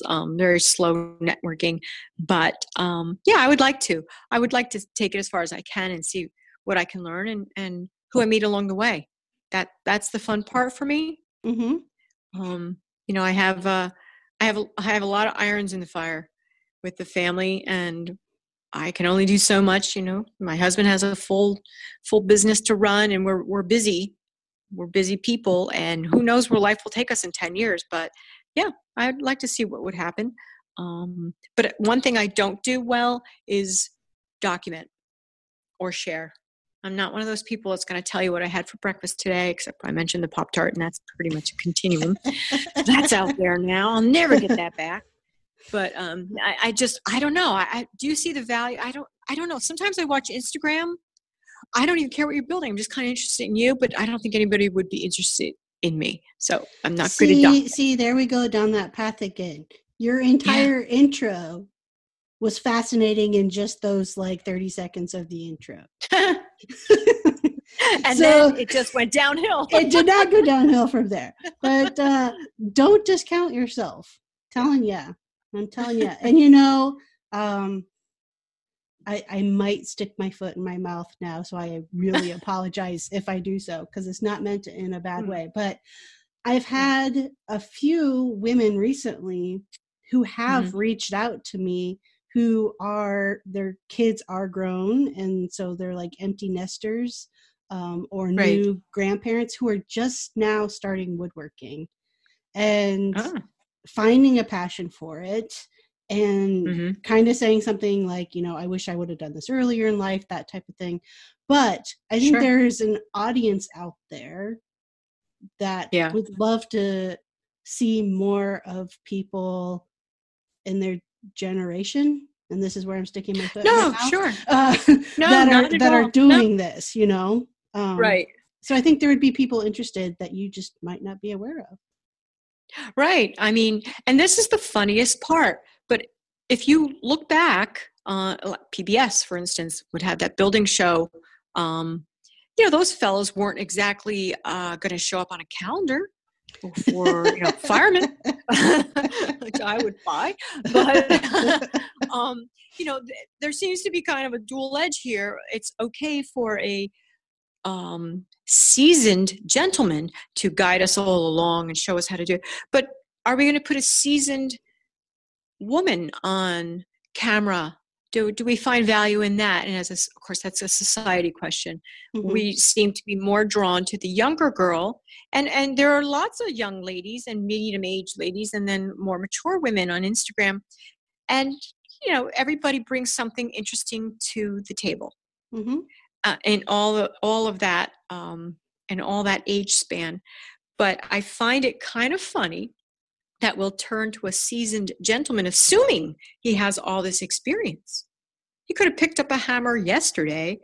um, very slow networking but um, yeah i would like to i would like to take it as far as i can and see what i can learn and, and who i meet along the way that that's the fun part for me mm-hmm. um, you know i have uh, i have i have a lot of irons in the fire with the family and I can only do so much, you know. My husband has a full full business to run and we're we're busy. We're busy people and who knows where life will take us in 10 years, but yeah, I'd like to see what would happen. Um, but one thing I don't do well is document or share. I'm not one of those people that's going to tell you what I had for breakfast today, except I mentioned the Pop Tart, and that's pretty much a continuum. that's out there now. I'll never get that back but um, I, I, just I don't know. I, I do see the value. I don't I don't know. Sometimes I watch Instagram. I don't even care what you're building. I'm just kind of interested in you, but I don't think anybody would be interested in me. So I'm not see, good at See, there we go down that path again. Your entire yeah. intro was fascinating in just those like 30 seconds of the intro. and so, then it just went downhill. it did not go downhill from there. But uh, don't discount yourself. Telling you, I'm telling you. and you know, um, I, I might stick my foot in my mouth now, so I really apologize if I do so because it's not meant in a bad mm. way. But I've had a few women recently who have mm-hmm. reached out to me who are their kids are grown and so they're like empty nesters um, or right. new grandparents who are just now starting woodworking and ah finding a passion for it and mm-hmm. kind of saying something like, you know, I wish I would have done this earlier in life, that type of thing. But I think sure. there's an audience out there that yeah. would love to see more of people in their generation and this is where i'm sticking my foot no sure uh, no, that are that all. are doing no. this you know um, right so i think there would be people interested that you just might not be aware of Right. I mean, and this is the funniest part. But if you look back, uh, PBS, for instance, would have that building show. Um, you know, those fellows weren't exactly uh, going to show up on a calendar. for you know firemen, which I would buy. But um, you know, th- there seems to be kind of a dual edge here. It's okay for a um, seasoned gentleman to guide us all along and show us how to do it, but are we going to put a seasoned woman on camera? Do, do we find value in that? And as a, of course that's a society question. Mm-hmm. we seem to be more drawn to the younger girl and and there are lots of young ladies and medium age ladies and then more mature women on instagram. And you know everybody brings something interesting to the table. Mm-hmm. Uh, and all of, all of that um, and all that age span but i find it kind of funny that we'll turn to a seasoned gentleman, assuming he has all this experience. He could have picked up a hammer yesterday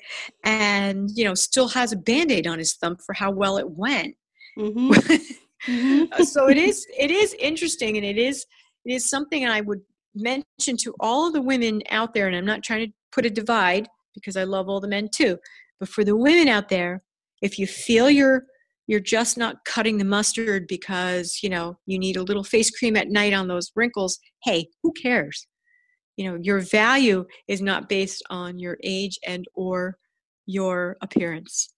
and, you know, still has a band aid on his thumb for how well it went. Mm-hmm. mm-hmm. so it is it is interesting and it is it is something I would mention to all of the women out there, and I'm not trying to put a divide because I love all the men too. But for the women out there, if you feel you're you're just not cutting the mustard because you know you need a little face cream at night on those wrinkles hey who cares? You know your value is not based on your age and or your appearance.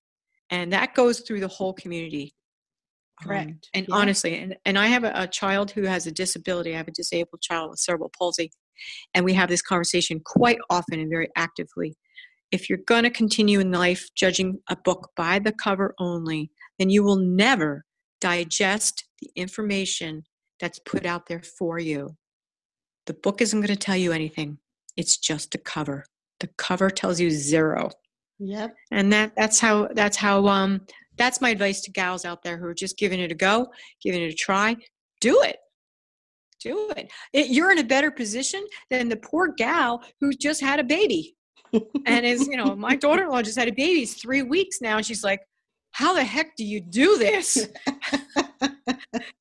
And that goes through the whole community. Um, correct. um, and yeah. honestly and, and i have a, a child who has a disability. I have a disabled child with cerebral palsy. And we have this conversation quite often and very actively if you're going to continue in life judging a book by the cover only then you will never digest the information that's put out there for you. The book isn't going to tell you anything. It's just a cover. The cover tells you zero. Yep. And that that's how that's how um that's my advice to gals out there who are just giving it a go, giving it a try. Do it. Do it. it you're in a better position than the poor gal who just had a baby. And is, you know, my daughter-in-law just had a baby. It's three weeks now. And she's like, how the heck do you do this?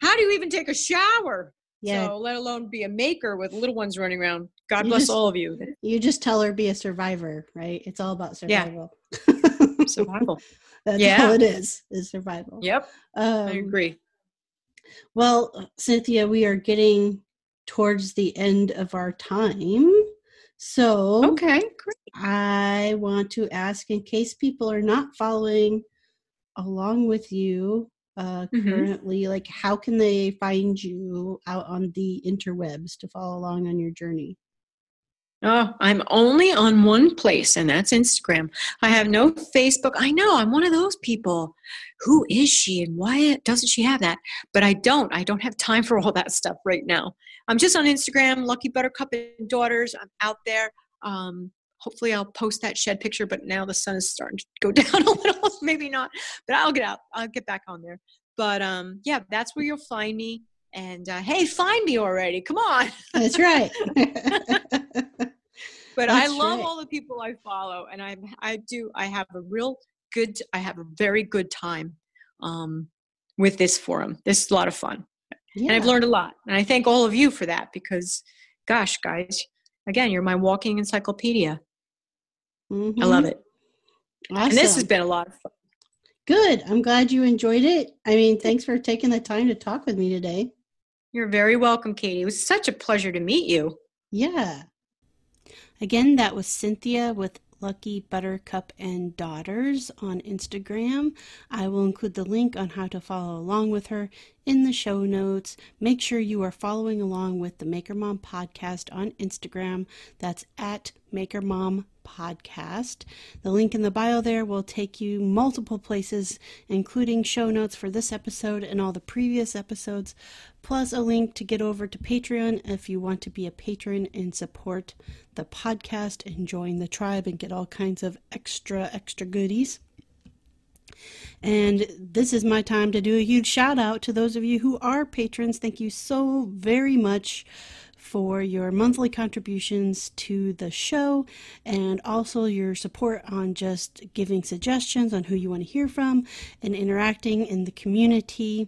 how do you even take a shower? Yeah. So let alone be a maker with little ones running around. God you bless just, all of you. You just tell her be a survivor, right? It's all about survival. Yeah. survival. That's yeah. all it is, is survival. Yep. Um, I agree. Well, Cynthia, we are getting towards the end of our time. So, okay, great. I want to ask in case people are not following along with you uh, mm-hmm. currently like how can they find you out on the interwebs to follow along on your journey Oh, I'm only on one place, and that's Instagram. I have no Facebook. I know I'm one of those people. Who is she, and why doesn't she have that? But I don't. I don't have time for all that stuff right now. I'm just on Instagram, Lucky Buttercup and Daughters. I'm out there. Um, hopefully I'll post that shed picture, but now the sun is starting to go down a little. Maybe not, but I'll get out. I'll get back on there. But um, yeah, that's where you'll find me. And uh, hey, find me already. Come on. That's right. but that's I love right. all the people I follow, and I I do. I have a real good. I have a very good time um, with this forum. This is a lot of fun, yeah. and I've learned a lot. And I thank all of you for that because, gosh, guys, again, you're my walking encyclopedia. Mm-hmm. I love it. Awesome. And this has been a lot of fun. Good. I'm glad you enjoyed it. I mean, thanks for taking the time to talk with me today. You're very welcome, Katie. It was such a pleasure to meet you. Yeah. Again, that was Cynthia with Lucky Buttercup and Daughters on Instagram. I will include the link on how to follow along with her in the show notes. Make sure you are following along with the Maker Mom podcast on Instagram. That's at Maker Mom podcast. The link in the bio there will take you multiple places, including show notes for this episode and all the previous episodes, plus a link to get over to Patreon if you want to be a patron and support the podcast and join the tribe and get all kinds of extra, extra goodies. And this is my time to do a huge shout out to those of you who are patrons. Thank you so very much for your monthly contributions to the show and also your support on just giving suggestions on who you want to hear from and interacting in the community.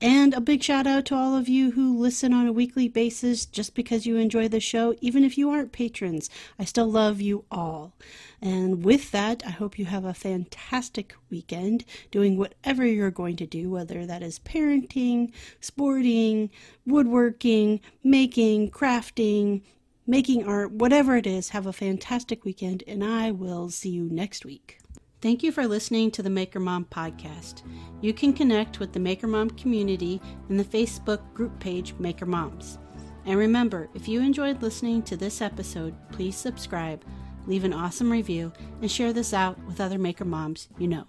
And a big shout out to all of you who listen on a weekly basis just because you enjoy the show, even if you aren't patrons. I still love you all. And with that, I hope you have a fantastic weekend doing whatever you're going to do, whether that is parenting, sporting, woodworking, making, crafting, making art, whatever it is. Have a fantastic weekend, and I will see you next week. Thank you for listening to the Maker Mom podcast. You can connect with the Maker Mom community in the Facebook group page Maker Moms. And remember, if you enjoyed listening to this episode, please subscribe, leave an awesome review, and share this out with other Maker Moms you know.